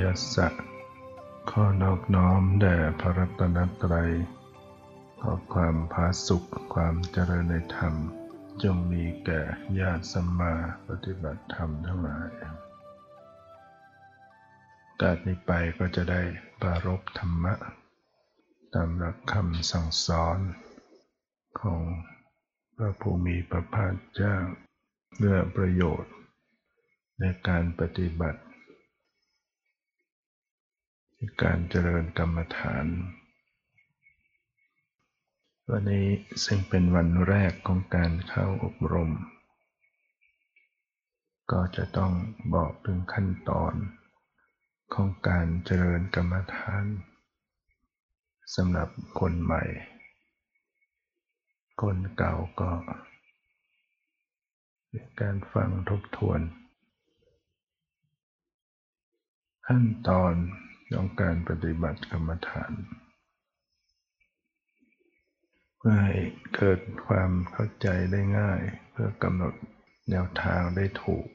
ยสักข้อนอบน้อมแด่พระรัตนตรัย ขอความพาสุขความเจริญในธรรม จงมีแก่ญาติสัมมาปฏิบัติธรรมทั้งหลาย การนี้ไปก็จะได้ปรารบธรรมะ ตามหลักคำสั่งสอนของพระภูมิพระภาคเจ้าเพื่อประโยชน์ ในการปฏิบัติ การเจริญกรรมฐาน วันนี้ซึ่งเป็นวันแรกของการเข้าอบรม ก็จะต้องบอกถึงขั้นตอน ของการเจริญกรรมฐานสำหรับคนใหม่ คนเก่าก็การฟังทบทวน ขั้นตอน ของการปฏิบัติกรรมฐาน เพื่อให้เกิดความเข้าใจได้ง่าย เพื่อกำหนดแนวทางได้ถูก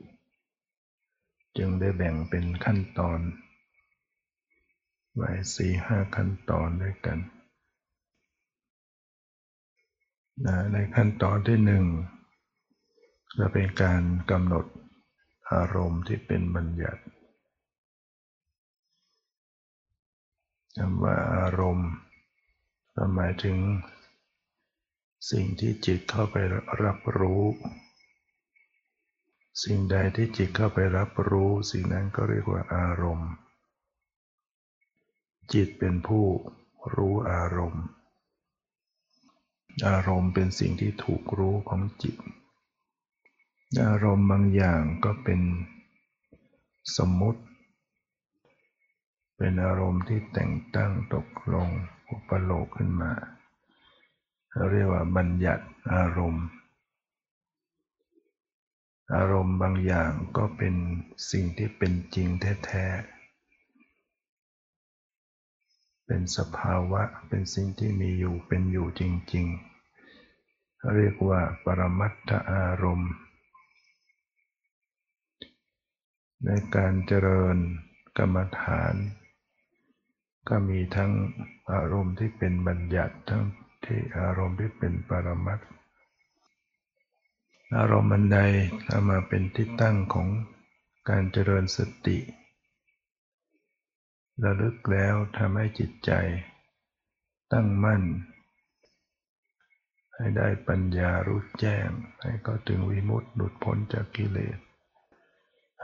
จึงได้แบ่งเป็นขั้นตอนไว้สี่ห้าขั้นตอนด้วยกันนะในขั้นตอนที่หนึ่งจะเป็นการกำหนดอารมณ์ที่เป็นบัญญัติ คำว่าอารมณ์หมายถึง สิ่งที่จิตเข้าไปรับรู้ สิ่งใดที่จิตเข้าไปรับรู้ สิ่งนั้นก็เรียกว่าอารมณ์ จิตเป็นผู้รู้อารมณ์ อารมณ์เป็นสิ่งที่ถูกรู้ของจิต อารมณ์บางอย่างก็เป็นสมมติ เป็นอารมณ์ที่แต่งตั้งตกลงอุปโลกขึ้นมาเราเรียกว่าบัญญัติอารมณ์ อารมณ์บางอย่างก็เป็นสิ่งที่เป็นจริงแท้ๆ เป็นสภาวะเป็นสิ่งที่มีอยู่เป็นอยู่จริง ๆ เรียกว่าปรมัตถอารมณ์ในการเจริญกรรมฐาน ก็มีทั้งอารมณ์ที่เป็นบัญญัติทั้งที่อารมณ์ที่เป็นปรมัตอารมณ์อันใดถ้ามาเป็นที่ตั้งของการเจริญสติระลึกแล้วทำให้จิตใจ ตั้งมั่น ให้ได้ปัญญารู้แจ้ง ให้ก็ถึงวิมุตติหลุดพ้นจากกิเลส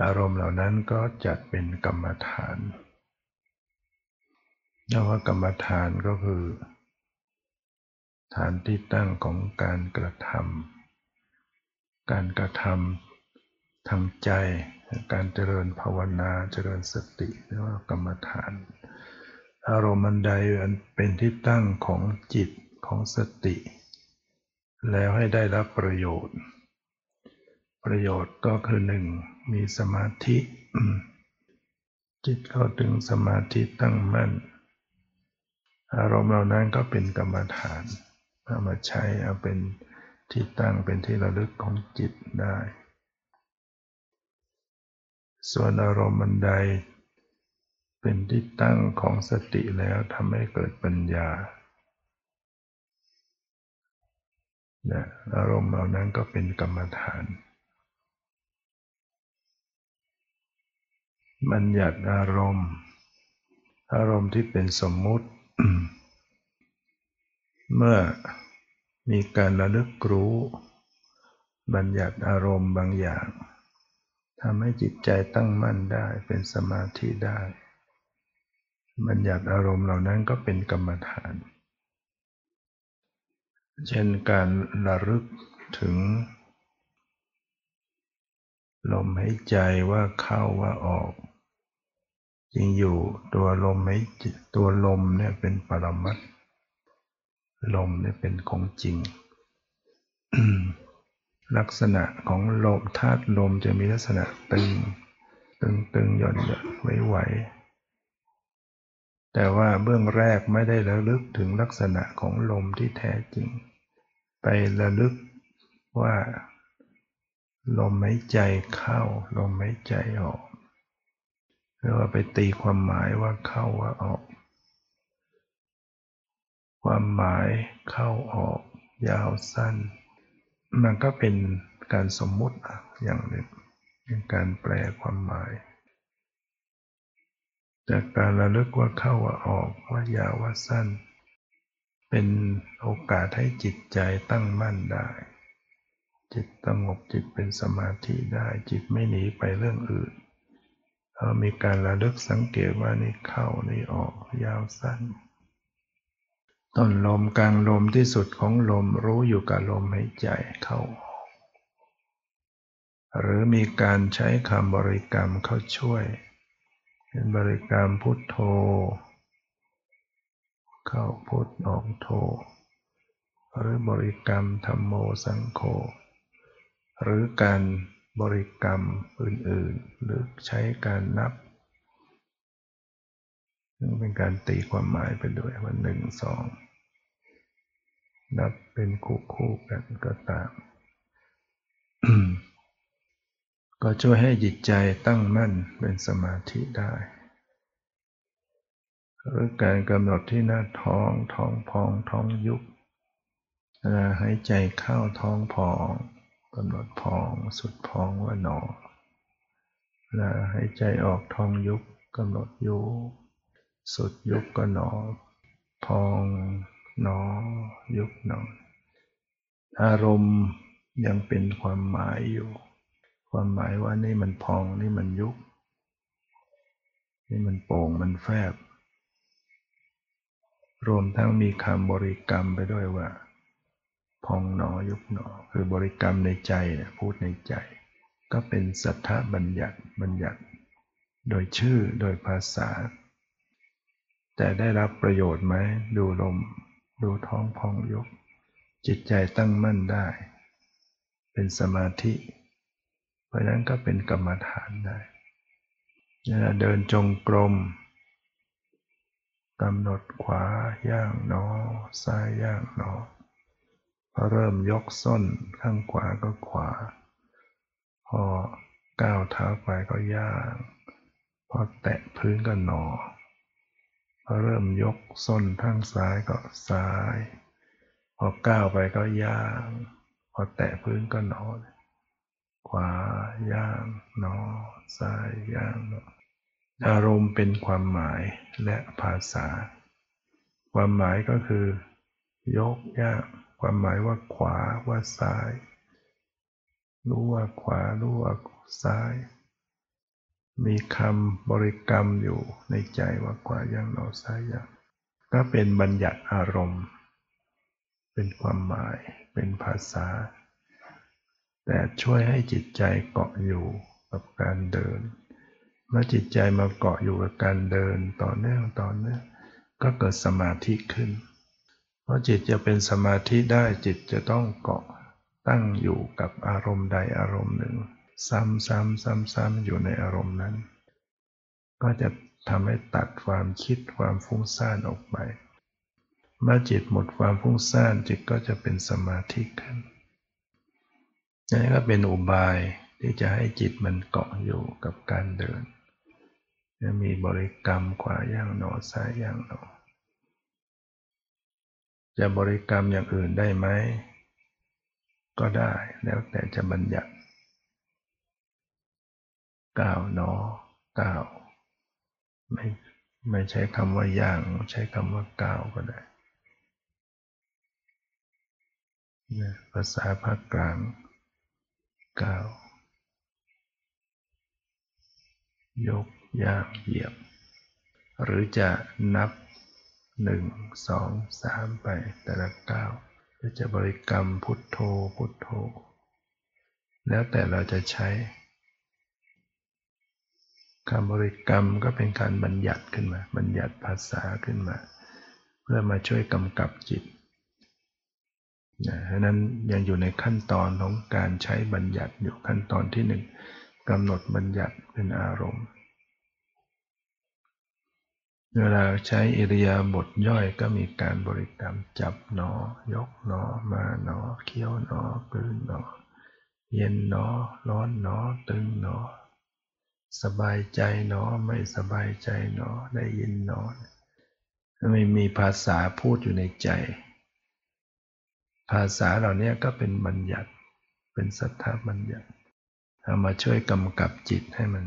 อารมณ์เหล่านั้นก็จัดเป็นกรรมฐาน คำว่ากรรมฐานก็คือ ฐานที่ตั้งของการกระทำการกระทำทางใจ การเจริญภาวนาเจริญสติเรียกว่ากรรมฐาน อารมณ์ใดเป็นที่ตั้งของจิตของสติ แล้วให้ได้รับประโยชน์ ประโยชน์ก็คือหนึ่งมีสมาธิ จิตเข้าถึงสมาธิตั้งมั่น อารมณ์เหล่านั้นก็เป็นกรรมฐานเอามาใช้เอาเป็นที่ตั้งเป็นที่ระลึกของจิตได้ ส่วนอารมณ์บันใดเป็นที่ตั้งของสติแล้วทำให้เกิดปัญญานะอารมณ์เหล่านั้นก็เป็นกรรมฐาน บัญญัติอารมณ์ อารมณ์ที่เป็นสมมุติ เมื่อมีการระลึกรู้ บัญญัติอารมณ์บางอย่างทำให้จิตใจตั้งมั่นได้เป็นสมาธิได้ บัญญัติอารมณ์เหล่านั้นก็เป็นกรรมฐาน เช่นการระลึกถึง ลมหายใจว่าเข้าว่าออก จริงอยู่ตัวลมไม่ตัวลมเนี่ยเป็นปรมัตลมเนี่ยเป็นของจริง ลักษณะของลมธาตุลมจะมีลักษณะตึง ตึงตึงหย่อนหย่อนไหวไหวแต่ว่าเบื้องแรกไม่ได้ระลึกถึงลักษณะของลมที่แท้จริง ไประลึกว่า ลมหายใจเข้า ลมหายใจออก รือว่าไปตีความหมายว่าเข้าว่าออก ความหมายเข้าออก ยาวสั้น มันก็เป็นการสมมุติอย่างหนึ่งเป็นการแปลความหมายจากการระลึกว่าเข้าว่าออกว่ายาวว่าสั้น เป็นโอกาสให้จิตใจตั้งมั่นได้ จิตสงบจิตเป็นสมาธิได้จิตไม่หนีไปเรื่องอื่น มีการระลึกสังเกตว่านี่เข้านี่ออกยาวสั้น ต้นลมกลางลมที่สุดของลมรู้อยู่กับลมหายใจเข้าออกหรือมีการใช้คำบริกรรมเข้าช่วย เป็นบริกรรมพุทโธ เข้าพุทออกโธหรือบริกรรมธรรมโมสังโฆหรือการ บริกรรมอื่นๆ หรือใช้การนับซึ่งเป็นการตีความหมายไปด้วยว่าหนึ่งสองนับเป็นคู่คู่กันก็ตาม ก็ช่วยให้จิตใจตั้งมั่นเป็นสมาธิได้ หรือการกำหนดที่หน้าท้องท้องพองท้องยุบเวลาหายใจเข้าท้องพอง กำหนดพองสุดพองว่าหนอเวลาหายใจออกท้องยุบกำหนดยุบสุดยุบก็หนอ พองหนอ ยุบหนอ อารมณ์ยังเป็นความหมายอยู่ ความหมายว่านี่มันพองนี่มันยุบนี่มันโป่งมันแฟบ รวมทั้งมีคำบริกรรมไปด้วยว่า พองหนอยุบหนอ คือบริกรรมในใจเนี่ยพูดในใจ ก็เป็นสัทธบัญญัติบัญญัติ โดยชื่อโดยภาษา แต่ได้รับประโยชน์ไหมดูลม ดูท้องพองยุบจิตใจตั้งมั่นได้ เป็นสมาธิ เพราะนั้นก็เป็นกรรมฐานได้เดินจงกรมกำหนดขวาย่างหนอ ซ้ายย่างหนอ พอเริ่มยกส้นข้างขวาก็ขวา พอก้าวเท้าไปก็ย่าง พอแตะพื้นก็หนอ พอเริ่มยกส้นข้างซ้ายก็ซ้าย พอก้าวไปก็ย่าง พอแตะพื้นก็หนอ ขวาย่างหนอ ซ้ายย่างหนออารมณ์เป็นความหมายและภาษา ความหมายก็คือ ยกย่าง ความหมายว่าขวาว่าซ้าย รู้ว่าขวารู้ว่าซ้าย มีคำบริกรรมอยู่ในใจว่าขวาอย่างหนอซ้ายอย่าง ก็เป็นบัญญัติอารมณ์ เป็นความหมายเป็นภาษา แต่ช่วยให้จิตใจเกาะอยู่กับการเดินเมื่อจิตใจมาเกาะอยู่กับการเดินต่อเนื่องต่อเนื่องก็เกิดสมาธิขึ้น เพราะจิตจะเป็นสมาธิได้จิตจะต้องเกาะตั้งอยู่กับอารมณ์ใดอารมณ์หนึ่ง ซ้ำซ้ำซ้ำซ้ำอยู่ในอารมณ์นั้น ก็จะทำให้ตัดความคิดความฟุ้งซ่านออกไปเมื่อจิตหมดความฟุ้งซ่านจิตก็จะเป็นสมาธิขึ้นนี่ก็เป็นอุบายที่จะให้จิตมันเกาะอยู่กับการเดินจะมีบริกรรมขวาย่างหนอซ้ายย่างหนอ จะบริกรรมอย่างอื่นได้ไหม ก็ได้แล้วแต่จะบัญญัติก้าวหนอก้าวไม่ไม่ใช้คำว่าย่าง ใช้คำว่าก้าวก็ได้ภาษาภาคกลางก้าวยกย่างเหยียบ หรือจะนับ หนึ่งสองสามไปแต่ละก้าวก็จะบริกรรมพุทโธพุทโธ แล้วแต่เราจะใช้คำบริกรรมก็เป็นการบัญญัติขึ้นมา บัญญัติภาษาขึ้นมา เพื่อมาช่วยกำกับจิตนะฉะนั้นยังอยู่ในขั้นตอนของการใช้บัญญัติอยู่ขั้นตอนที่หนึ่งกำหนดบัญญัติเป็นอารมณ์ เวลาใช้อิริยาบถย่อยก็มีการบริกรรมจับหนอ ยกหนอ มาหนอ เคี้ยวหนอกลืนหนอ เย็นหนอ ร้อนหนอ ตึงหนอ สบายใจเนาะไม่สบายใจเนาะได้ยินเนาะไม่มีภาษาพูดอยู่ในใจ ภาษาเหล่านี้ก็เป็นบัญญัติ เป็นสัทธบัญญัติเอามาช่วยกำกับจิตให้มัน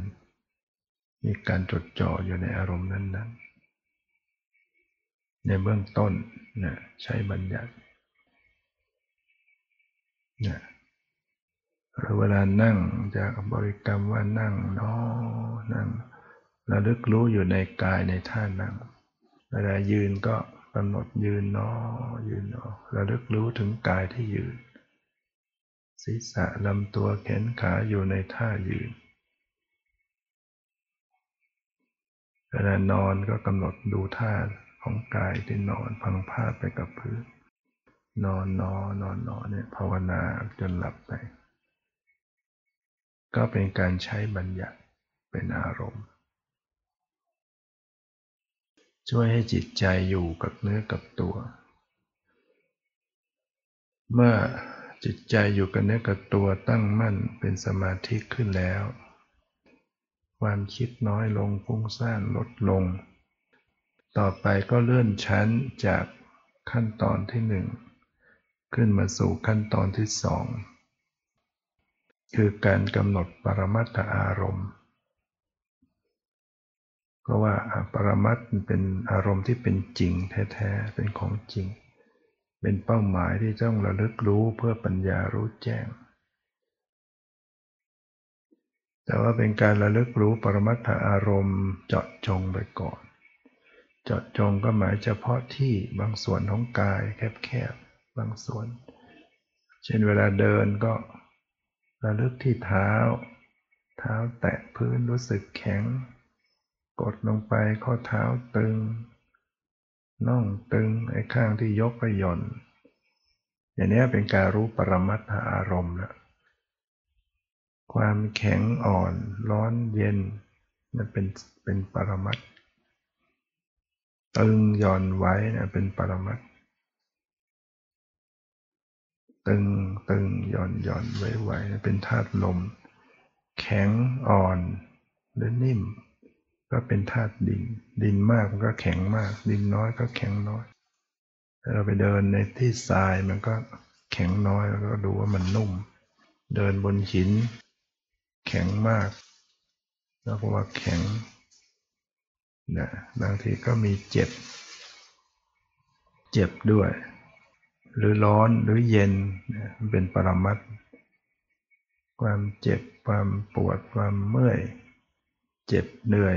มีการจดจ่ออยู่ในอารมณ์นั้น ๆ ในเบื้องต้นนะใช้บัญญัตินะหรือเวลานั่งจะบริกรรมว่านั่งนอนั่งระลึกรู้อยู่ในกายในท่านั่ง เวลายืนก็กำหนดยืนนอยืนนอระลึกรู้ถึงกายที่ยืน ศีรษะลำตัวแขนขาอยู่ในท่ายืนเวลานอนก็กำหนดดูท่า ของกายที่นอนพังผ้าไปกับพื้น นอนนอนอนนอนเนี่ยภาวนาจนหลับไป ก็เป็นการใช้บัญญัติเป็นอารมณ์ ช่วยให้จิตใจอยู่กับเนื้อกับตัว เมื่อจิตใจอยู่กับเนื้อกับตัวตั้งมั่นเป็นสมาธิขึ้นแล้ว ความคิดน้อยลงฟุ้งซ่านลดลง ต่อไปก็เลื่อนชั้นจากขั้นตอนที่หนึ่งขึ้นมาสู่ขั้นตอนที่สองคือการกำหนดปรมัตถอารมณ์ เพราะว่าปรมัตถ์เป็นอารมณ์ที่เป็นจริงแท้ๆ เป็นของจริง เป็นเป้าหมายที่ต้องระลึกรู้เพื่อปัญญารู้แจ้ง แต่ว่าเป็นการระลึกรู้ปรมัตถอารมณ์เจาะจงไปก่อน จาะจงก็หมายเฉพาะที่บางส่วนของกายแคบๆบางส่วน เช่นเวลาเดินก็ระลึกที่เท้า เท้าแตะพื้นรู้สึกแข็ง กดลงไปข้อเท้าตึง น่องตึงไอ้ข้างที่ยกก็หย่อน อย่างนี้เป็นการรู้ปรมัตถอารมณ์แล้วความแข็งอ่อนร้อนเย็นนั่นเป็นเป็นปรมัต ตึงหย่อนไว้นะเป็นปรมัตตึงตึงหย่อนหย่อนไว้ไว้เป็นธาตุลม แข็งอ่อนหรือนิ่ม ก็เป็นธาตุดิน ดินมากมันก็แข็งมาก ดินน้อยก็แข็งน้อยถ้าเราไปเดินในที่ทรายมันก็แข็งน้อยแล้วก็ดูว่ามันนุ่ม เดินบนหิน แข็งมาก แล้วก็ว่าแข็ง นะบางทีก็มีเจ็บ เจ็บด้วย หรือร้อนหรือเย็นเป็นปรมัตความเจ็บความปวดความเมื่อย เจ็บเหนื่อย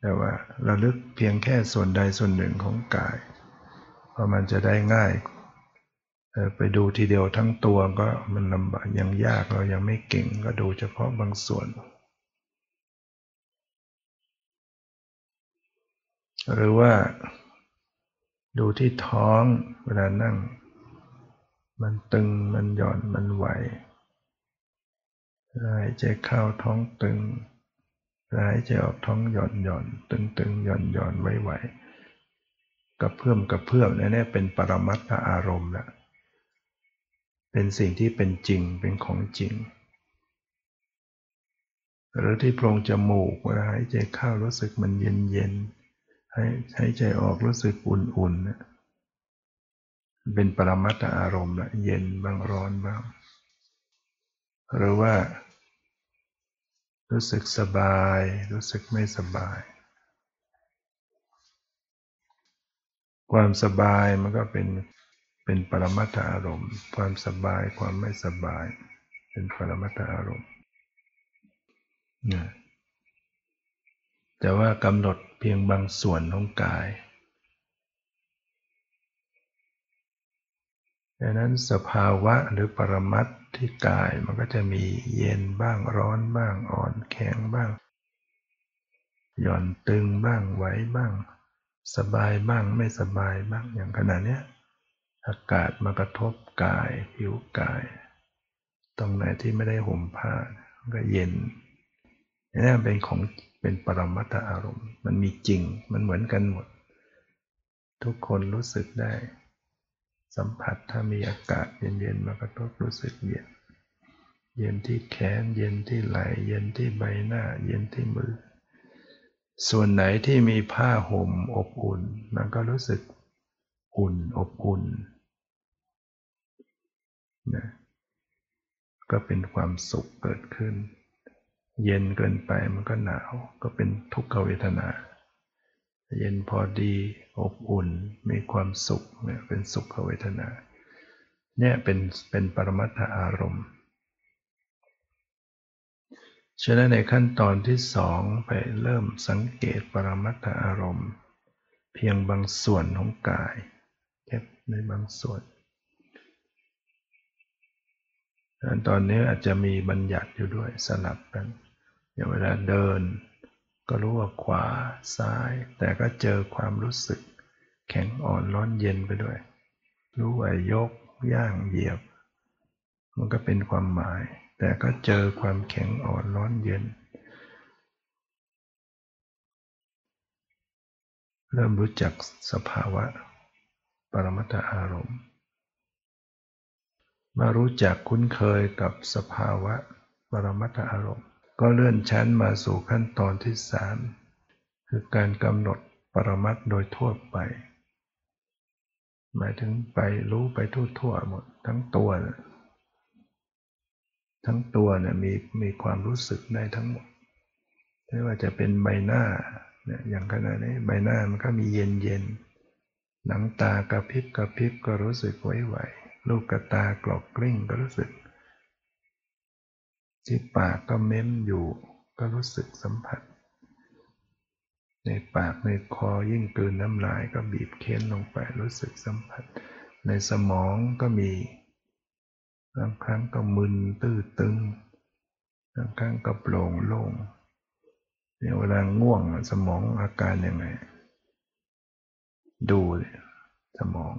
แต่ว่าระลึกเพียงแค่ส่วนใดส่วนหนึ่งของกายเพราะมันจะได้ง่ายไปดูทีเดียวทั้งตัวก็มันลำบากยังยากเรายังไม่เก่งก็ดูเฉพาะบางส่วน หรือว่าดูที่ท้องเวลานั่ง มันตึงมันหย่อนมันไหวหายใจเข้าท้องตึงหายใจออกท้องหย่อนหย่อนตึงตึงหย่อนหย่อนไหวไหวกระเพื่อมกระเพื่อมนี่เป็นปรมัตถอารมณ์ละเป็นสิ่งที่เป็นจริงเป็นของจริง หรือที่โพรงจมูกเวลาหายใจเข้ารู้สึกมันเย็นเย็น หายใจออกรู้สึกอุ่นๆ เป็นปรมัตถอารมณ์ละเย็นบ้างร้อนบ้าง หรือว่า รู้สึกสบาย รู้สึกไม่สบาย ความสบายมันก็เป็นเป็นปรมัตถอารมณ์ ความสบายความไม่สบาย เป็นปรมัตถอารมณ์นะแต่ว่ากำหนด เพียงบางส่วนของกายดังนั้นสภาวะหรือปรมัตที่กายมันก็จะมีเย็นบ้างร้อนบ้างอ่อนแข็งบ้าง หย่อนตึงบ้างไหวบ้าง สบายบ้างไม่สบายบ้างอย่างขณะนี้อากาศมากระทบกายผิวกาย ตรงไหนที่ไม่ได้ห่มผ้าก็เย็นนี่เป็นของ เป็นปรมัตถอารมณ์ มันมีจริง มันเหมือนกันหมด ทุกคนรู้สึกได้ สัมผัสถ้ามีอากาศเย็นๆมากระทบรู้สึกเย็น เย็นที่แขน เย็นที่ไหล่ เย็นที่ใบหน้า เย็นที่มือ ส่วนไหนที่มีผ้าห่มอบอุ่น มันก็รู้สึกอุ่นอบอุ่นนะก็เป็นความสุขเกิดขึ้น เย็นเกินไปมันก็หนาวก็เป็นทุกขเวทนา เย็นพอดีอบอุ่นมีความสุขเนี่ยเป็นสุขเวทนาเนี่ยเป็นเป็นปรมัตถอารมณ์ฉะนั้นในขั้นตอนที่สองไปเริ่มสังเกตปรมัตถอารมณ์ เพียงบางส่วนของกายแค่ในบางส่วนตอนนี้อาจจะมีบัญญัติอยู่ด้วยสลับกัน อย่างเวลาเดิน ก็รู้ว่าขวาซ้าย แต่ก็เจอความรู้สึก แข็งอ่อนร้อนเย็นไปด้วย รู้ว่ายกย่างเหยียบ มันก็เป็นความหมาย แต่ก็เจอความแข็งอ่อนร้อนเย็น เริ่มรู้จักสภาวะ ปรมัตถอารมณ์มารู้จักคุ้นเคยกับสภาวะปรมัตถอารมณ์ ก็เลื่อนชั้นมาสู่ขั้นตอนที่สามคือการกำหนดปรมัตโดยทั่วไป หมายถึงไปรู้ไปทั่วๆหมดทั้งตัวนะทั้งตัวเนี่ยมีมีความรู้สึกได้ทั้งหมดไม่ว่าจะเป็นใบหน้าเนี่ยอย่างขณะนี้ใบหน้ามันก็มีเย็นเย็นหนังตากระพริบกระพริบก็รู้สึกไหวๆลูกกระตากรอกกลิ้งก็รู้สึก ที่ปากก็เม้มอยู่ ก็รู้สึกสัมผัส ในปากในคอยิ่งกลืนน้ำลายก็บีบเค้นลงไปรู้สึกสัมผัส ในสมองก็มีบางครั้งก็มึนตื้อตึงบางครั้งก็โปร่งโล่งเนี่ยเวลาง่วงสมองอาการยังไง ดูสมอง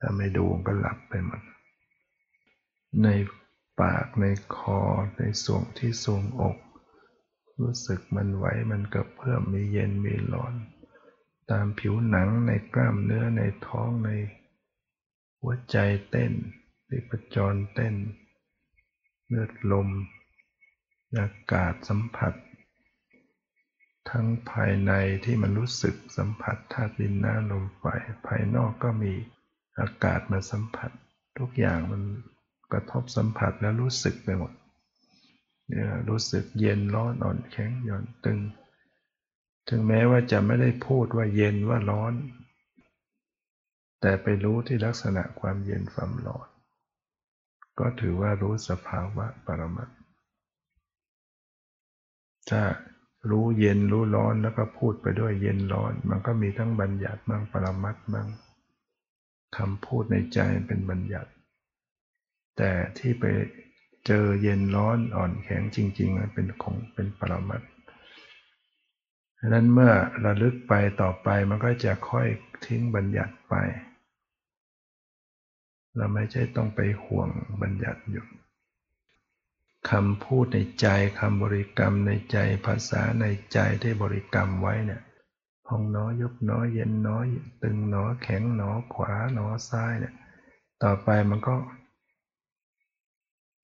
ถ้าไม่ดูก็หลับไปหมด ใน ปากในคอในส่วงที่ทรงอก รู้สึกมันไหวมันกระเพื่อมมีเย็นมีร้อน ตามผิวหนังในกล้ามเนื้อในท้องใน หัวใจเต้นริปจรเต้น เลือดลม อากาศสัมผัส ทั้งภายในที่มันรู้สึกสัมผัสธาตุดินน้ำลมไฟภายนอกก็มีอากาศมาสัมผัส ทุกอย่างมัน กระทบสัมผัสแล้วรู้สึกไปหมดเนี่ยรู้สึกเย็นร้อนอ่อนแข็งหย่อนตึง ถึงแม้ว่าจะไม่ได้พูดว่าเย็นว่าร้อน แต่ไปรู้ที่ลักษณะความเย็นความร้อน ก็ถือว่ารู้สภาวะปรมัตถ้ารู้เย็นรู้ร้อนแล้วก็พูดไปด้วยเย็นร้อน มันก็มีทั้งบัญญัติบ้างปรมัตบ้างคำพูดในใจเป็นบัญญัติ แต่ที่ไปเจอเย็นร้อนอ่อนแข็งจริงๆ เป็นของเป็นปรมัตดังนั้นเมื่อระลึกไปต่อไปมันก็จะค่อยทิ้งบัญญัติไป เราไม่ใช่ต้องไปห่วงบัญญัติอยู่คำพูดในใจคำบริกรรมในใจภาษาในใจที่บริกรรมไว้เนี่ยพองน้อยยกน้อยเย็นน้อยตึงหนอแข็งหนอขวาหนอซ้ายเนี่ยต่อไปมันก็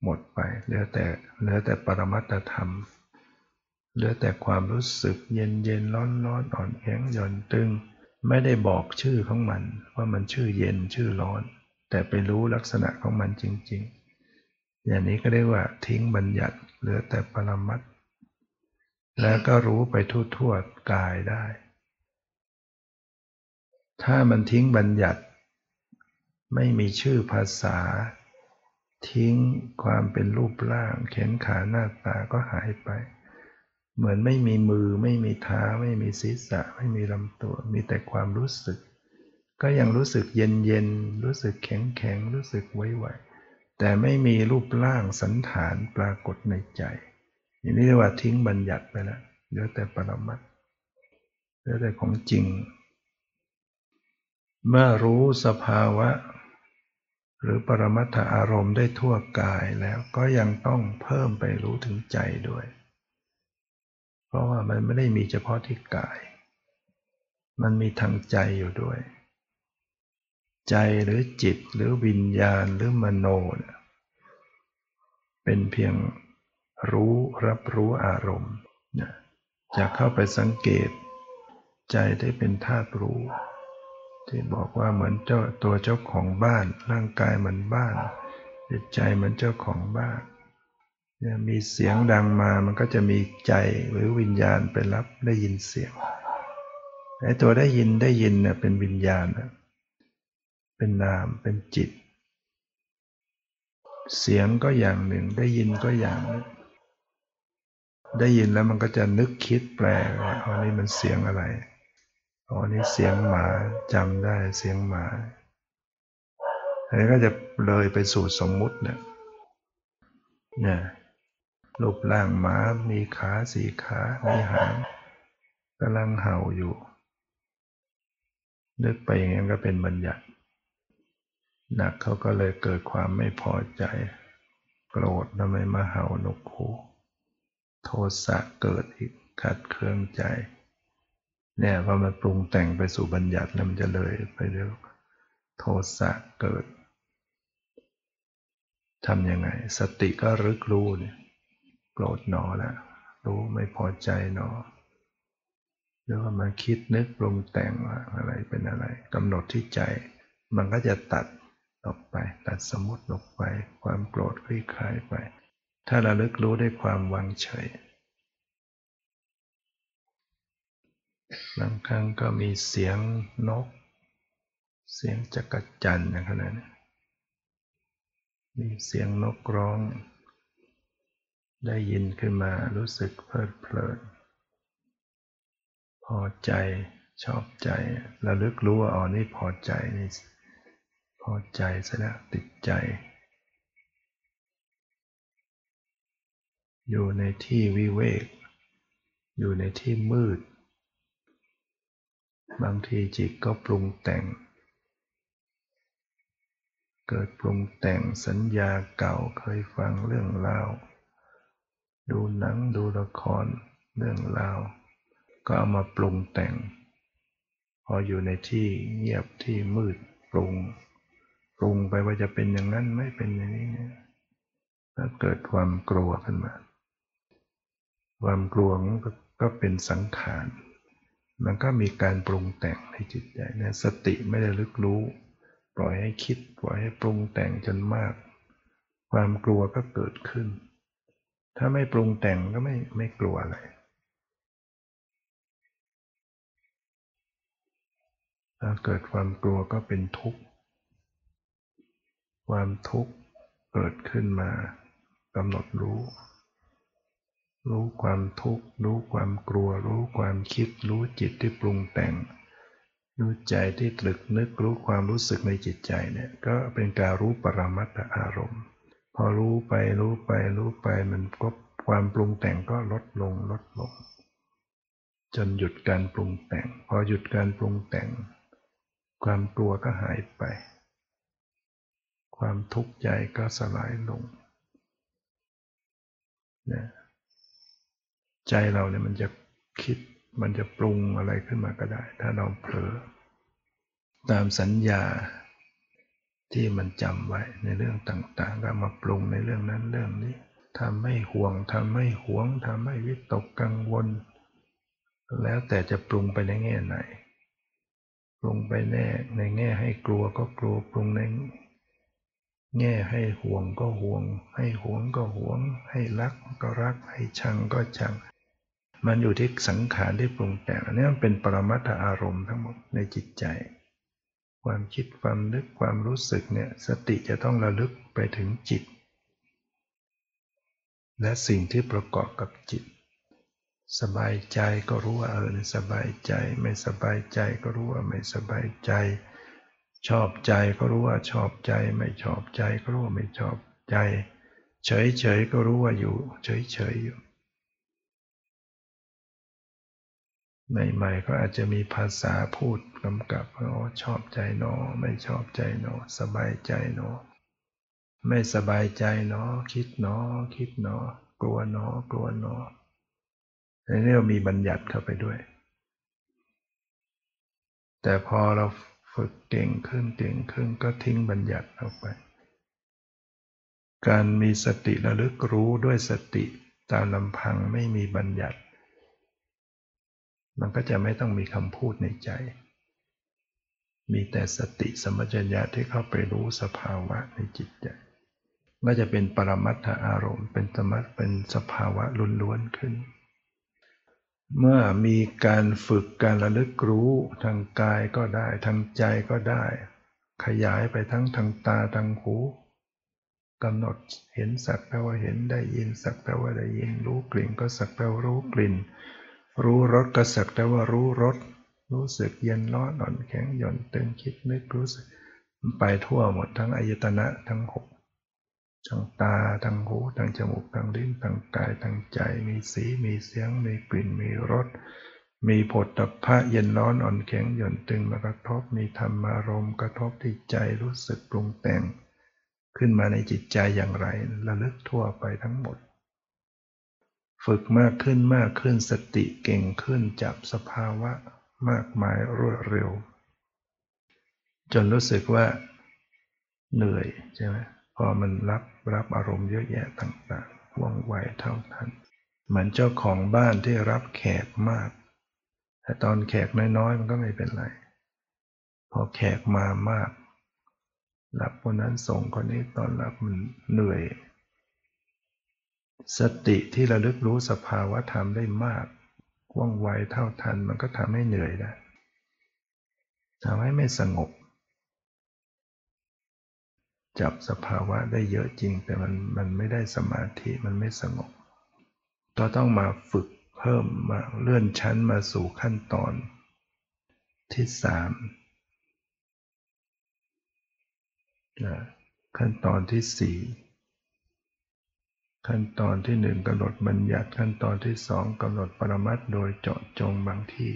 หมดไป เหลือแต่เหลือแต่ปรมัตธรรม เหลือแต่ความรู้สึกเย็นเย็นร้อนร้อนอ่อนแข็งหย่อนตึง ไม่ได้บอกชื่อของมัน ว่ามันชื่อเย็นชื่อร้อน แต่ไปรู้ลักษณะของมันจริง ๆ อย่างนี้ก็เรียกว่าทิ้งบัญญัติ เหลือแต่ปรมัตแล้วก็รู้ไปทั่วๆกายได้ ถ้ามันทิ้งบัญญัติ ไม่มีชื่อภาษา ทิ้งความเป็นรูปร่างแขนขาหน้าตาก็หายไป เหมือนไม่มีมือไม่มีเท้า ไม่มีศีรษะ ไม่มีลำตัว มีแต่ความรู้สึก ก็ยังรู้สึกเย็นเย็นรู้สึกแข็งแข็งรู้สึกไหวไหวแต่ไม่มีรูปร่างสันฐานปรากฏในใจ อย่างนี้เรียกว่าทิ้งบัญญัติไปแล้วเหลือแต่ปรมัตเหลือแต่ของจริง เมื่อรู้สภาวะ หรือปรมัตถอารมณ์ได้ทั่วกายแล้วก็ยังต้องเพิ่มไปรู้ถึงใจด้วย เพราะว่ามันไม่ได้มีเฉพาะที่กาย มันมีทางใจอยู่ด้วย ใจหรือจิตหรือวิญญาณหรือมโนเนี่ยเป็นเพียงรู้รับรู้อารมณ์จะเข้าไปสังเกต ใจได้เป็นธาตุรู้ ที่บอกว่าเหมือนเจ้าตัวเจ้าของบ้าน ร่างกายเหมือนบ้านจิตใจเหมือนเจ้าของบ้านมีเสียงดังมามันก็จะมีใจหรือวิญญาณไปรับได้ยินเสียงไอ้ตัวได้ยินได้ยินเนี่ยเป็นวิญญาณเป็นนามเป็นจิต เสียงก็อย่างหนึ่งได้ยินก็อย่างหนึ่งได้ยินแล้วมันก็จะนึกคิดแปลว่าอ๋อนี่มันเสียงอะไร อ๋อนี่เสียงหมาจำได้เสียงหมาอันนี้ก็จะเลยไปสู่สมมุติเนี่ยเนี่ยรูปร่างหมามีขาสี่ขา มีหางกำลังเห่าอยู่ นึกไปอย่างนี้ก็เป็นบัญญัติ หนักเขาก็เลยเกิดความไม่พอใจ โกรธทำไมมาเห่านกคูโทสะเกิดอีกขัดเคืองใจ เนี่ยพอมันปรุงแต่งไปสู่บัญญัติแล้วมันจะเลยไปเรื่อยโทสะเกิดทำยังไง สติก็รึกรู้เนี่ยโกรธหนอแล้วรู้ไม่พอใจหนอหรือว่ามาคิดนึกปรุงแต่งว่าอะไรเป็นอะไรกำหนดที่ใจ มันก็จะตัดออกไป ตัดสมมติออกไป ความโกรธคลี่คลายไป ถ้าเระลึกรู้ด้วยความวางเฉย บางครั้งก็มีเสียงนก เสียงจักรจันนะขณะนี้มีเสียงนกร้อง ได้ยินขึ้นมารู้สึกเพลิดเพลิน พอใจชอบใจระลึกรู้ว่าอ๋อนี่พอใจนี่พอใจซะแล้วติดใจ อยู่ในที่วิเวก อยู่ในที่มืด บางทีจิตก็ปรุงแต่ง เกิดปรุงแต่งสัญญาเก่าเคยฟังเรื่องราวดูหนังดูละครเรื่องราวก็เอามาปรุงแต่ง พออยู่ในที่เงียบที่มืดปรุง ปรุงไปว่าจะเป็นอย่างนั้นไม่เป็นอย่างนี้แล้วเกิดความกลัวขึ้นมา ความกลัวก็เป็นสังขาร มันก็มีการปรุงแต่งในจิตใจเนี่ยสติไม่ได้ลึกรู้ ปล่อยให้คิดปล่อยให้ปรุงแต่งจนมาก ความกลัวก็เกิดขึ้น ถ้าไม่ปรุงแต่งก็ไม่ไม่กลัวอะไรถ้าเกิดความกลัวก็เป็นทุกข์ ความทุกข์เกิดขึ้นมากำหนดรู้ รู้ความทุกข์ รู้ความกลัว รู้ความคิด รู้จิตที่ปรุงแต่ง รู้ใจที่ตรึกนึกรู้ความรู้สึกในจิตใจเนี่ยก็เป็นการรู้ปรมัตถอารมณ์ พอรู้ไปรู้ไปรู้ไปมันก็ความปรุงแต่งก็ลดลงลดลง จนหยุดการปรุงแต่ง พอหยุดการปรุงแต่ง ความกลัวก็หายไป ความทุกข์ใจก็สลายลงนะ ใจเราเนี่ยมันจะคิดมันจะปรุงอะไรขึ้นมาก็ได้ ถ้าเราเผลอ ตามสัญญาที่มันจำไว้ในเรื่องต่างๆก็มาปรุงในเรื่องนั้นเรื่องนี้ทำให้ห่วงทำให้หวงทำให้วิตกกังวล แล้วแต่จะปรุงไปในแง่ไหน ปรุงไปแน่ในแง่ให้กลัวก็กลัวปรุงในแง่ให้ห่วงก็ห่วง ให้หวงก็หวง ให้รักก็รัก ให้ชังก็ชัง มันอยู่ที่สังขารที่ปรุงแต่งอันนี้มันเป็นปรมัตถอารมณ์ทั้งหมดในจิตใจ ความคิดความนึกความรู้สึกเนี่ยสติจะต้องระลึกไปถึงจิต และสิ่งที่ประกอบกับจิต สบายใจก็รู้ว่าเออสบายใจ ไม่สบายใจก็รู้ว่าไม่สบายใจ ชอบใจก็รู้ว่าชอบใจ ไม่ชอบใจก็รู้ว่าไม่ชอบใจ เฉยเฉยก็รู้ว่าอยู่ เฉยเฉยอยู่ ใหม่ๆก็อาจจะมีภาษาพูดกำกับว่าชอบใจหนอ ไม่ชอบใจหนอ สบายใจหนอ ไม่สบายใจหนอ คิดหนอ คิดหนอ กลัวหนอ กลัวหนอในนี้มีบัญญัติเข้าไปด้วย แต่พอเราฝึกเก่งขึ้นเก่งขึ้นก็ทิ้งบัญญัติออกไป การมีสติระลึกรู้ด้วยสติตามลำพังไม่มีบัญญัติ มันก็จะไม่ต้องมีคำพูดในใจ มีแต่สติสมัญญาที่เข้าไปรู้สภาวะในจิตใจก็จะเป็นปรมัตถอารมณ์ เป็นสมัตเป็นสภาวะล้วนๆขึ้น เมื่อมีการฝึกการระลึกรู้ทางกายก็ได้ทางใจก็ได้ ขยายไปทั้งทางตาทางหูกำหนดเห็นสักแปลว่าเห็นได้ยินสักแปลว่าได้ยินรู้กลิ่นก็สักแปลว่ารู้กลิ่น รู้รสก็สักแต่ว่ารู้รสรู้สึกเย็นร้อนอ่อนแข็งหย่อนตึงคิดนึกรู้สึกไปทั่วหมดทั้งอายตนะทั้งหกทางตาทางหูทางจมูกทางลิ้นทางกายทางใจมีสีมีเสียงมีกลิ่นมีรสมีผลตภะเย็นร้อนอ่อนแข็งหย่อนตึงมากระทบมีธรรมารมกระทบที่ใจรู้สึกปรุงแต่ง ขึ้นมาในจิตใจอย่างไรระลึกทั่วไปทั้งหมด ฝึกมากขึ้นมากขึ้นสติเก่งขึ้นจับสภาวะมากมายรวดเร็ว จนรู้สึกว่าเหนื่อยใช่ไหมพอมันรับรับอารมณ์เยอะแยะต่างๆว่องไวเท่าทันเหมือนเจ้าของบ้านที่รับแขกมาก แต่ตอนแขกน้อยๆ มันก็ไม่เป็นไร พอแขกมามากรับคนนั้นส่งคนนี้ตอนรับมันเหนื่อย สติที่ระลึกรู้สภาวะธรรมได้มากว่องไวเท่าทันมันก็ทำให้เหนื่อยได้ทำให้ไม่สงบ จับสภาวะได้เยอะจริงแต่มันมันไม่ได้สมาธิมันไม่สงบก็ต้องมาฝึกเพิ่มมาเลื่อนชั้นมาสู่ขั้นตอน ที่สามขั้นตอนที่สี่ ขั้นตอนที่หนึ่งกำหนดบัญญัติขั้นตอนที่สองกำหนดปรมัตโดยเจาะจงบางที่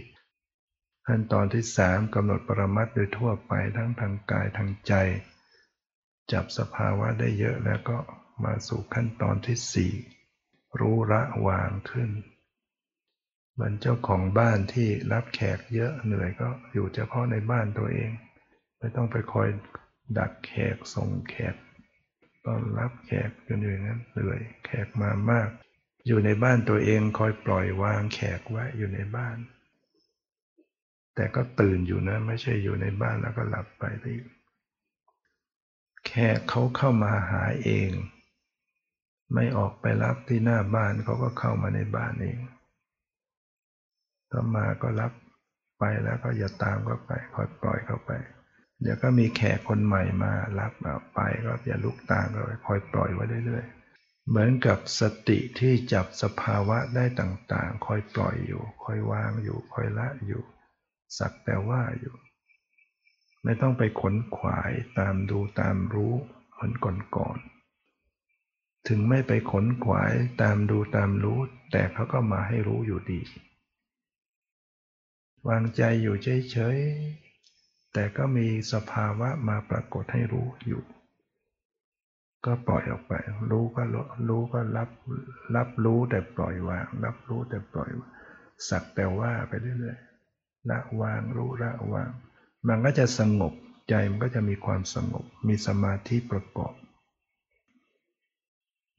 ขั้นตอนที่สามกำหนดปรมัตโดยทั่วไปทั้งทางกายทางใจ จับสภาวะได้เยอะแล้วก็มาสู่ขั้นตอนที่สี่รู้ละวางขึ้นเหมือนเจ้าของบ้านที่รับแขกเยอะเหนื่อยก็อยู่เฉพาะในบ้านตัวเอง ไม่ต้องไปคอยดักแขกส่งแขก ต้อนรับแขกจนอย่างนั้นเหนื่อยแขกมามาก อยู่ในบ้านตัวเองคอยปล่อยวางแขกไว้อยู่ในบ้าน แต่ก็ตื่นอยู่นะ ไม่ใช่อยู่ในบ้านแล้วก็หลับไปที่แขกเขาเข้ามาหาเอง ไม่ออกไปรับที่หน้าบ้านเขาก็เข้ามาในบ้านเองถ้ามาก็รับไปแล้วก็อย่าตามเขาไปคอยปล่อยเขาไป เดี๋ยวก็มีแขกคนใหม่มารับไปก็อย่าลุกตามก็คอยปล่อยไว้เรื่อยๆ เหมือนกับสติที่จับสภาวะได้ต่างๆ คอยปล่อยอยู่ คอยวางอยู่ คอยละอยู่ สักแต่ว่าอยู่ ไม่ต้องไปขนขวายตามดูตามรู้เหมือนก่อนๆ ถึงไม่ไปขนขวายตามดูตามรู้ แต่เขาก็มาให้รู้อยู่ดี วางใจอยู่เฉย แต่ก็มีสภาวะมาปรากฏให้รู้อยู่ ก็ปล่อยออกไป รู้ก็รู้ก็รับรับรู้แต่ปล่อยวาง รับรู้แต่ปล่อยสักแต่ว่าไปเรื่อยๆละวางรู้ละวาง มันก็จะสงบใจมันก็จะมีความสงบ มีสมาธิประกอบ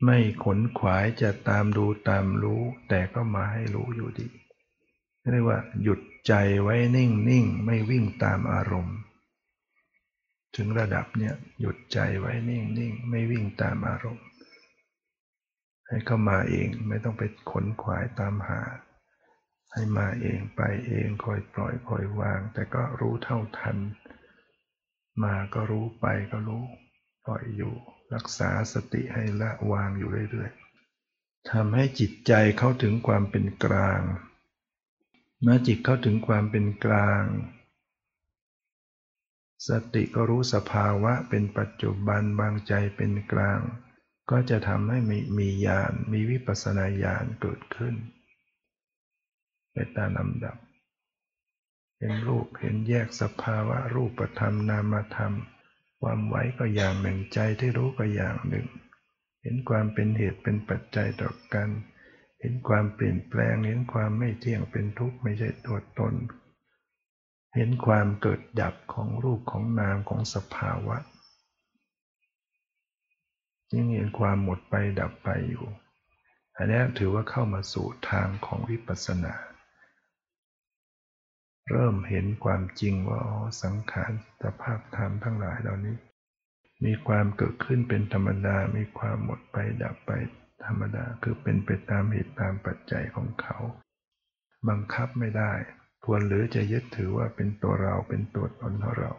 ไม่ขนขวายจะตามดูตามรู้ แต่ก็มาให้รู้อยู่ดี เรียกว่าหยุดใจไว้นิ่งนิ่งไม่วิ่งตามอารมณ์ ถึงระดับเนี้ยหยุดใจไว้นิ่งนิ่งไม่วิ่งตามอารมณ์ ให้เข้ามาเองไม่ต้องไปขนขวายตามหา ให้มาเองไปเองคอยปล่อยคอยวาง แต่ก็รู้เท่าทัน มาก็รู้ไปก็รู้ปล่อยอยู่รักษาสติให้ละวางอยู่เรื่อยๆทำให้จิตใจเข้าถึงความเป็นกลาง เมื่อจิตเข้าถึงความเป็นกลาง สติก็รู้สภาวะเป็นปัจจุบันบางใจเป็นกลาง ก็จะทำให้มีมีญาณมีวิปัสสนาญาณเกิดขึ้นไปตามลำดับ เห็นรูปเห็นแยกสภาวะรูปธรรมนามธรรม ความไว้ก็อย่างหนึ่งใจที่รู้ก็อย่างหนึ่ง เห็นความเป็นเหตุเป็นปัจจัยต่อกัน เห็นความเปลี่ยนแปลง เห็นความไม่เที่ยงเป็นทุกข์ไม่ใช่ตัวตน เห็นความเกิดดับของรูปของนามของสภาวะยิ่งเห็นความหมดไปดับไปอยู่ อันนี้ถือว่าเข้ามาสู่ทางของวิปัสสนา เริ่มเห็นความจริงว่าอ๋อสังขารสภาพธรรมทั้งหลายเหล่านี้ มีความเกิดขึ้นเป็นธรรมดา มีความหมดไปดับไป ธรรมดาคือเป็นไปตามเหตุตามปัจจัยของเขา บังคับไม่ได้ ควรหรือจะยึดถือว่าเป็นตัวเราเป็นตัวตนของเรา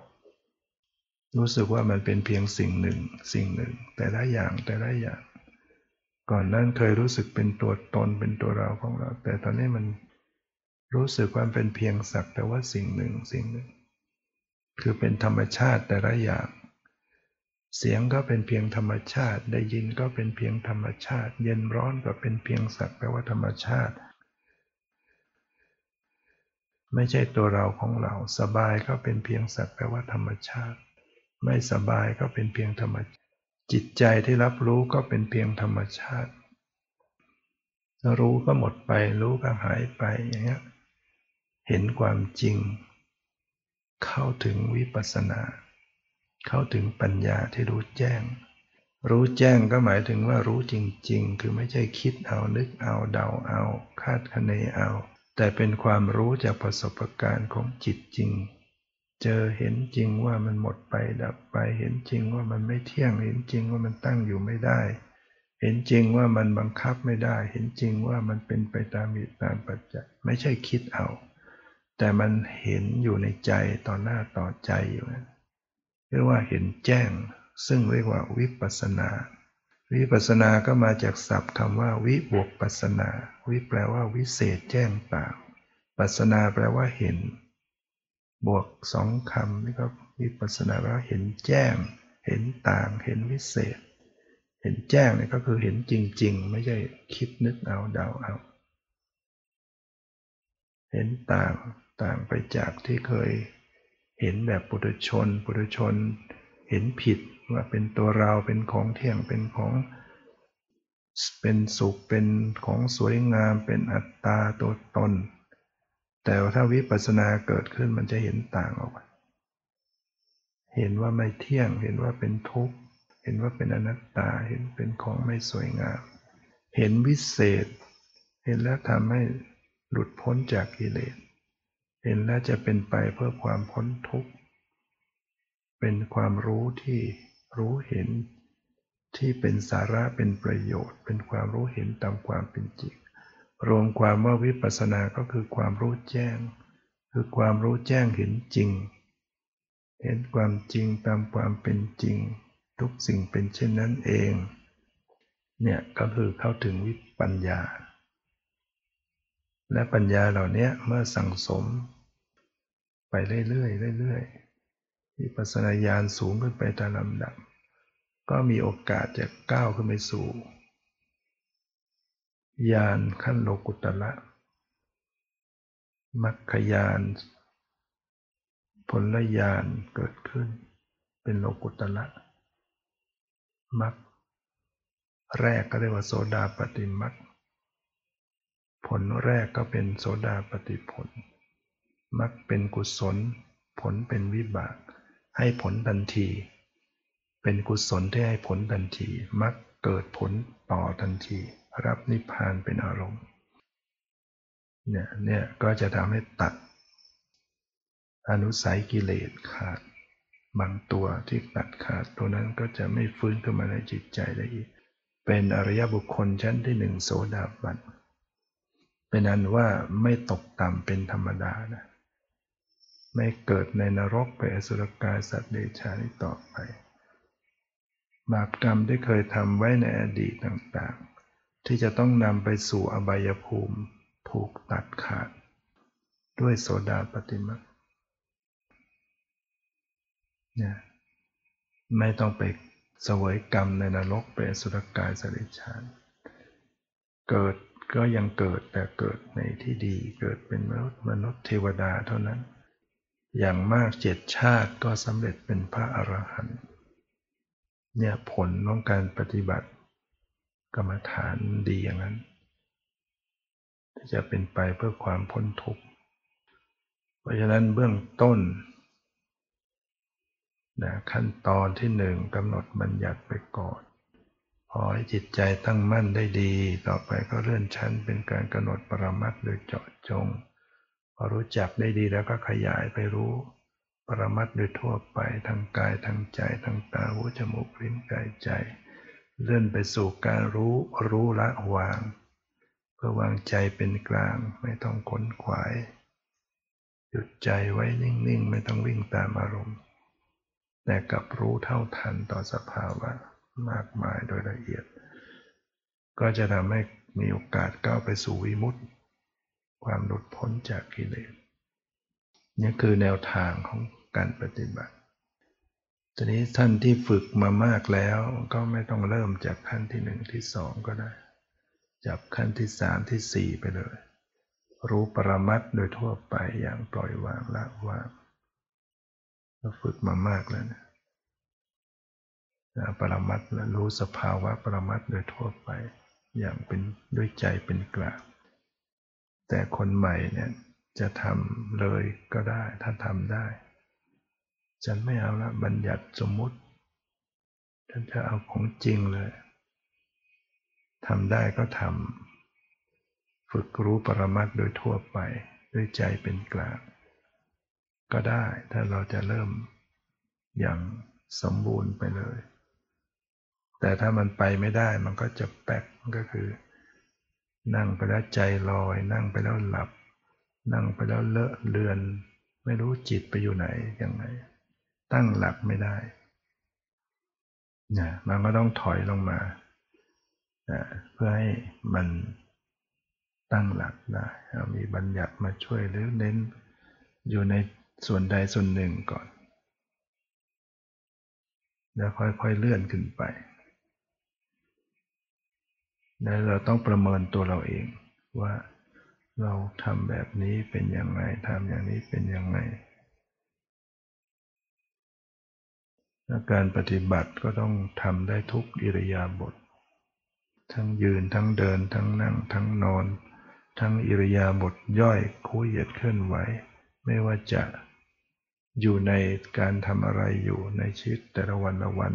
รู้สึกว่ามันเป็นเพียงสิ่งหนึ่ง สิ่งหนึ่ง แต่ละอย่างแต่ละอย่าง ก่อนนั้นเคยรู้สึกเป็นตัวตนเป็นตัวเราของเรา แต่ตอนนี้มันรู้สึกว่าเป็นเพียงสักแต่ว่าสิ่งหนึ่งสิ่งหนึ่ง คือเป็นธรรมชาติแต่ละอย่าง เสียงก็เป็นเพียงธรรมชาติ ได้ยินก็เป็นเพียงธรรมชาติ เย็นร้อนก็เป็นเพียงสักแปลว่าธรรมชาติ ไม่ใช่ตัวเราของเรา สบายก็เป็นเพียงสักแปลว่าธรรมชาติ ไม่สบายก็เป็นเพียงธรรมชาติ จิตใจที่รับรู้ก็เป็นเพียงธรรมชาติ รู้ก็หมดไป รู้ก็หายไปอย่างเงี้ย เห็นความจริง เข้าถึงวิปัสสนา เข้าถึงปัญญาที่รู้แจ้ง รู้แจ้งก็หมายถึงว่ารู้จริง ๆ คือไม่ใช่คิดเอานึกเอาเดาเอา คาดคะเนเอา แต่เป็นความรู้จากประสบการณ์ของจิตจริง เจอเห็นจริงว่ามันหมดไปดับไป เห็นจริงว่ามันไม่เที่ยง เห็นจริงว่ามันตั้งอยู่ไม่ได้ เห็นจริงว่ามันบังคับไม่ได้ เห็นจริงว่ามันเป็นไปตามเหตุตามปัจจัย ไม่ใช่คิดเอา แต่มันเห็นอยู่ในใจต่อหน้าต่อใจอยู่นะ เรียกว่าเห็นแจ้ง ซึ่งเรียกว่าวิปัสนา วิปัสนาก็มาจากศัพท์คำว่าวิบวกปัสนา วิแปลว่าวิเศษแจ้งต่าง ปัสนาแปลว่าเห็น บวกสองคำนี่ก็วิปัสนาแปลว่าเห็นแจ้ง เห็นต่าง เห็นวิเศษ เห็นแจ้งนี่ก็คือเห็นจริง ๆ ไม่ใช่คิดนึกเอาเดาเอา เห็นต่างต่างไปจากที่เคย เห็นแบบปุถุชน ปุถุชน เห็นผิดว่าเป็นตัวเราเป็นของเที่ยงเป็นของเป็นสุขเป็นของสวยงามเป็นอัตตาตัวตน แต่ถ้าวิปัสสนาเกิดขึ้นมันจะเห็นต่างออกไปเห็นว่าไม่เที่ยง เห็นว่าเป็นทุกข์ เห็นว่าเป็นอนัตตา เห็นเป็นของไม่สวยงาม เห็นวิเศษ เห็นแล้วทำให้หลุดพ้นจากกิเลส เห็นแล้วจะเป็นไปเพื่อความพ้นทุกข์ เป็นความรู้ที่รู้เห็นที่เป็นสาระเป็นประโยชน์ เป็นความรู้เห็นตามความเป็นจริง รวมความว่าวิปัสสนาก็คือความรู้แจ้ง คือความรู้แจ้งเห็นจริง เห็นความจริงตามความเป็นจริง ทุกสิ่งเป็นเช่นนั้นเอง เนี่ยก็คือเข้าถึงวิปัญญา และปัญญาเหล่านี้เมื่อสั่งสม ไปเรื่อยๆเรื่อยๆวิปัสสนาญาณสูงขึ้นไปตามลำดับ ก็มีโอกาสจะก้าวขึ้นไปสู่ญาณขั้นโลกุตละมัคคยานผลญาณเกิดขึ้น เป็นโลกุตละมัคแรกก็เรียกว่าโสดาปฏิมัค ผลแรกก็เป็นโสดาปฏิผล มักเป็นกุศล ผลเป็นวิบาก ให้ผลทันที เป็นกุศลที่ให้ผลทันที มักเกิดผลต่อทันที รับนิพพานเป็นอารมณ์เนี่ยเนี่ยก็จะทำให้ตัด อนุสัยกิเลสขาด บางตัวที่ตัดขาดตัวนั้นก็จะไม่ฟื้นขึ้นมาในจิตใจได้อีก เป็นอริยบุคคลชั้นที่หนึ่งโสดาบัน เป็นอันว่าไม่ตกต่ำเป็นธรรมดานะไม่เกิดในนรกไปอสุรกายสัตว์เดชานี้ต่อไป บาปกรรมที่เคยทำไว้ในอดีตต่างๆ ที่จะต้องนำไปสู่อบายภูมิถูกตัดขาด ด้วยโสดาปฏิมาเนี่ยไม่ต้องไปเสวยกรรมในนรกไปอสุรกายสัตว์เดชานเกิด ก็ยังเกิดแต่เกิดในที่ดีเกิดเป็นมนุษย์มนุษย์เทวดาเท่านั้น อย่างมากเจ็ดชาติก็สำเร็จเป็นพระอรหันต์เนี่ยผลของการปฏิบัติ กรรมฐานดีอย่างนั้นที่จะเป็นไปเพื่อความพ้นทุกข์ เพราะฉะนั้นเบื้องต้นนะขั้นตอนที่หนึ่งกำหนดบัญญัติไปก่อน พอให้จิตใจตั้งมั่นได้ดี ต่อไปก็เลื่อนชั้นเป็นการกำหนดปรมัตถ์โดยเจาะจง พอรู้จักได้ดีแล้วก็ขยายไปรู้ ปรมัตถ์โดยทั่วไปทางกายทางใจทางตาหูจมูกลิ้นกายใจ เลื่อนไปสู่การรู้รู้ละวาง เพื่อวางใจเป็นกลางไม่ต้องขนขวายหยุดใจไว้นิ่งๆ ไม่ต้องวิ่งตามอารมณ์ แต่กลับรู้เท่าทันต่อสภาวะ มากมายโดยละเอียด ก็จะทำให้มีโอกาสก้าวไปสู่วิมุตติความหลุดพ้นจากกิเลสนี่คือแนวทางของการปฏิบัติทีนี้ท่านที่ฝึกมามากแล้วก็ไม่ต้องเริ่มจากขั้นที่หนึ่งที่สองก็ได้จับขั้นที่สามที่สี่ไปเลย รู้ปรมัตโดยทั่วไปอย่างปล่อยวางละวางเราฝึกมามากแล้วนะ ปรมัตและรู้สภาวะปรมัตโดยทั่วไป อย่างเป็นด้วยใจเป็นกลางแต่คนใหม่เนี่ยจะทำเลยก็ได้ถ้าทำได้ ฉันไม่เอาละบัญญัติสมมุติ ฉันจะเอาของจริงเลยทำได้ก็ทำฝึกรู้ปรมัตโดยทั่วไป ด้วยใจเป็นกลางก็ได้ถ้าเราจะเริ่มอย่างสมบูรณ์ไปเลย แต่ถ้ามันไปไม่ได้มันก็จะแป๊กก็คือ นั่งไปแล้วใจลอย นั่งไปแล้วหลับ นั่งไปแล้วเลอะเลือน ไม่รู้จิตไปอยู่ไหนยังไงตั้งหลักไม่ได้นะมันก็ต้องถอยลงมานะเพื่อให้มันตั้งหลักได้มีบัญญัติมาช่วยหรือเน้นอยู่ในส่วนใดส่วนหนึ่งก่อน แล้วค่อยๆเลื่อนขึ้นไป แล้วเราต้องประเมินตัวเราเองว่าเราทำแบบนี้เป็นยังไงทำอย่างนี้เป็นยังไงการปฏิบัติก็ต้องทำได้ทุกอิริยาบถทั้งยืนทั้งเดิน ทั้งนั่ง ทั้งนอน ทั้งอิริยาบถย่อยคูเหยียดเคลื่อนไหว ไม่ว่าจะอยู่ในการทำอะไรอยู่ในชีวิตแต่ละวันละวัน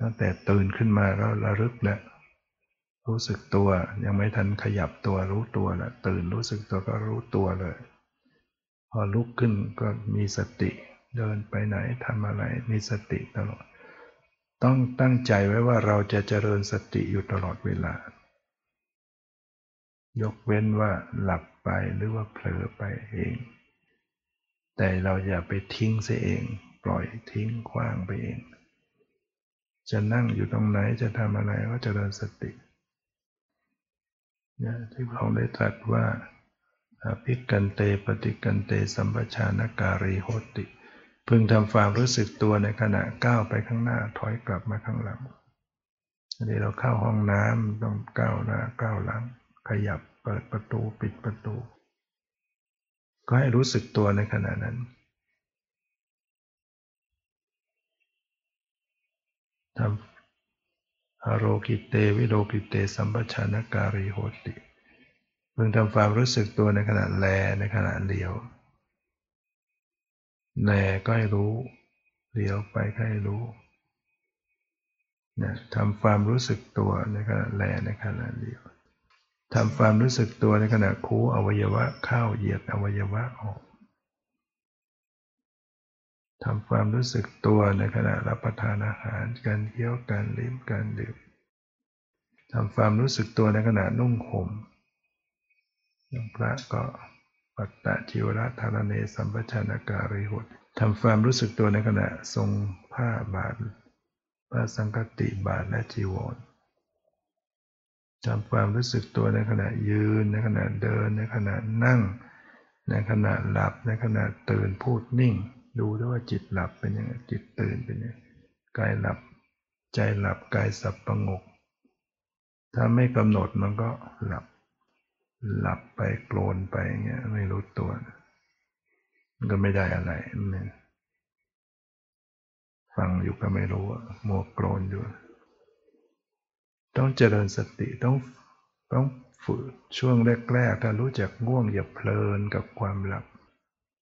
ตั้งแต่ตื่นขึ้นมาก็ระลึกแล้ว รู้สึกตัวยังไม่ทันขยับตัวรู้ตัวแล้วตื่นรู้สึกตัวก็รู้ตัวเลย พอลุกขึ้นก็มีสติเดินไปไหนทำอะไรมีสติตลอด ต้องตั้งใจไว้ว่าเราจะเจริญสติอยู่ตลอดเวลา ยกเว้นว่าหลับไปหรือว่าเผลอไปเอง แต่เราอย่าไปทิ้งเสียเอง ปล่อยทิ้งคว้างไปเอง จะนั่งอยู่ตรงไหนจะทำอะไรก็เจริญสติ นะที่พระองค์ได้ตรัสว่าอภิกันเตปฏิกันเตสัมปชานการีโหติ พึงทำความรู้สึกตัวในขณะก้าวไปข้างหน้าถอยกลับมาข้างหลังอันนี้เราเข้าห้องน้ำต้องก้าวหน้าก้าวหลัง ขยับเปิดประตูปิดประตู ก็ให้รู้สึกตัวในขณะนั้นทำ อโรกิเตวิโลกิเตสัมปชานการิโหติพึงทำความรู้สึกตัวในขณะแลในขณะเลียว แลก็ให้รู้เลียวไปก็ให้รู้นะทำความรู้สึกตัวในขณะแลในขณะเลียวทำความรู้สึกตัวในขณะคูอวัยวะเข้าเหยียดอวัยวะออก ทำความรู้สึกตัวในขณะรับประทานอาหารการเคี้ยวการลิ้มการดื่มทำความรู้สึกตัวในขณะนุ่งห่มอย่างพระก็ปัตตะจิวรธารเนสัมปชานการิหุตทำความรู้สึกตัวในขณะทรงผ้าบาทพระสังกติบาทและจีวรทำความรู้สึกตัวในขณะยืน ในขณะเดิน ในขณะนั่ง ในขณะหลับ ในขณะตื่นพูดนิ่ง ดูด้วยว่าจิตหลับเป็นยังไงจิตตื่นเป็นยังไงกายหลับ ใจหลับกายสับประงก ถ้าไม่กำหนดมันก็หลับ หลับไปโกรนไปเงี้ยไม่รู้ตัวมันก็ไม่ได้อะไรมันฟังอยู่ก็ไม่รู้มัวโกรนอยู่ ต้องเจริญสติต้องต้องฝึกช่วงแรกๆถ้ารู้จักง่วงอย่าเพลินกับความหลับ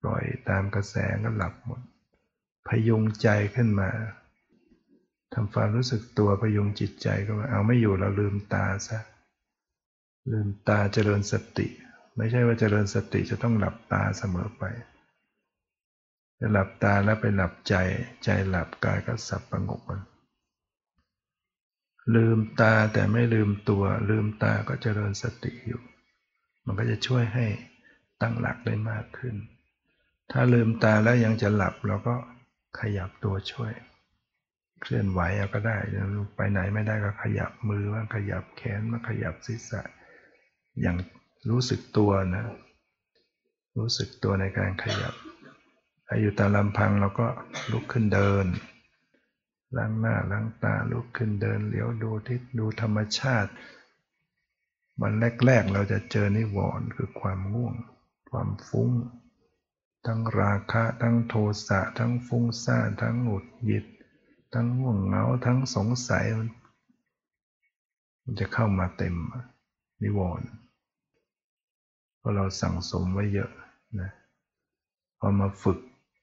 ปล่อยตามกระแสก็หลับหมด พยุงใจขึ้นมาทำความรู้สึกตัวประยุงจิตใจก็ว่าเอาไม่อยู่เราลืมตาซะลืมตาเจริญสติ ไม่ใช่ว่าเจริญสติจะต้องหลับตาเสมอไปจะหลับตาแล้วไปหลับใจ ใจหลับกายก็สับประงกมันลืมตาแต่ไม่ลืมตัว ลืมตาก็เจริญสติอยู่ มันก็จะช่วยให้ตั้งหลักได้มากขึ้น ถ้าลืมตาแล้วยังจะหลับเราก็ขยับตัวช่วย เคลื่อนไหวเอาก็ได้ไปไหนไม่ได้ก็ขยับมือบ้างขยับแขนมาขยับศีรษะ อย่างรู้สึกตัวนะ รู้สึกตัวในการขยับถ้าอยู่ตามลำพังเราก็ลุกขึ้นเดินล้างหน้าล้างตาลุกขึ้นเดินเลี้ยวดูทิศดูธรรมชาติ วันแรก ๆ เราจะเจอนิวรณ์คือความง่วง ความฟุ้ง ทั้งราคะทั้งโทสะทั้งฟุ้งซ่านทั้งหงุดหงิด ทั้งง่วงเหงาทั้งสงสัย มันจะเข้ามาเต็มนิวรณ์เพราะเราสั่งสมไว้เยอะนะพอมาฝึก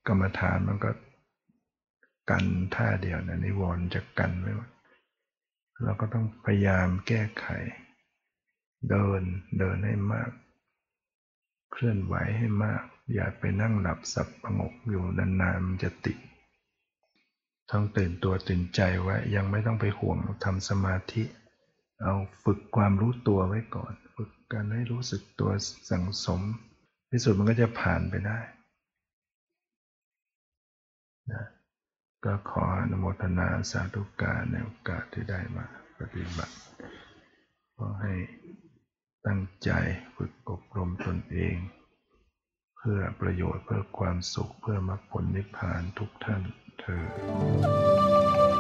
กรรมฐานมันก็กันท่าเดียวนะนิวรณ์จะกันไว้หมดเราก็ต้องพยายามแก้ไข เดินเดินให้มาก เคลื่อนไหวให้มาก อย่าไปนั่งหลับสับประงกอยู่นานๆมันจะติดต้องตื่นตัวตื่นใจไว้ยังไม่ต้องไปห่วงทำสมาธิ เอาฝึกความรู้ตัวไว้ก่อน ฝึกการให้รู้สึกตัวสังสมที่สุดมันก็จะผ่านไปได้นะก็ขออนุโมทนาสาธุการในโอกาสที่ได้มาปฏิบัติขอให้ตั้งใจฝึกอบรมตนเอง พื่อประโยชน์เพื่อความสุขเพื่อมรรคผลนิพพานทุกท่านเธอ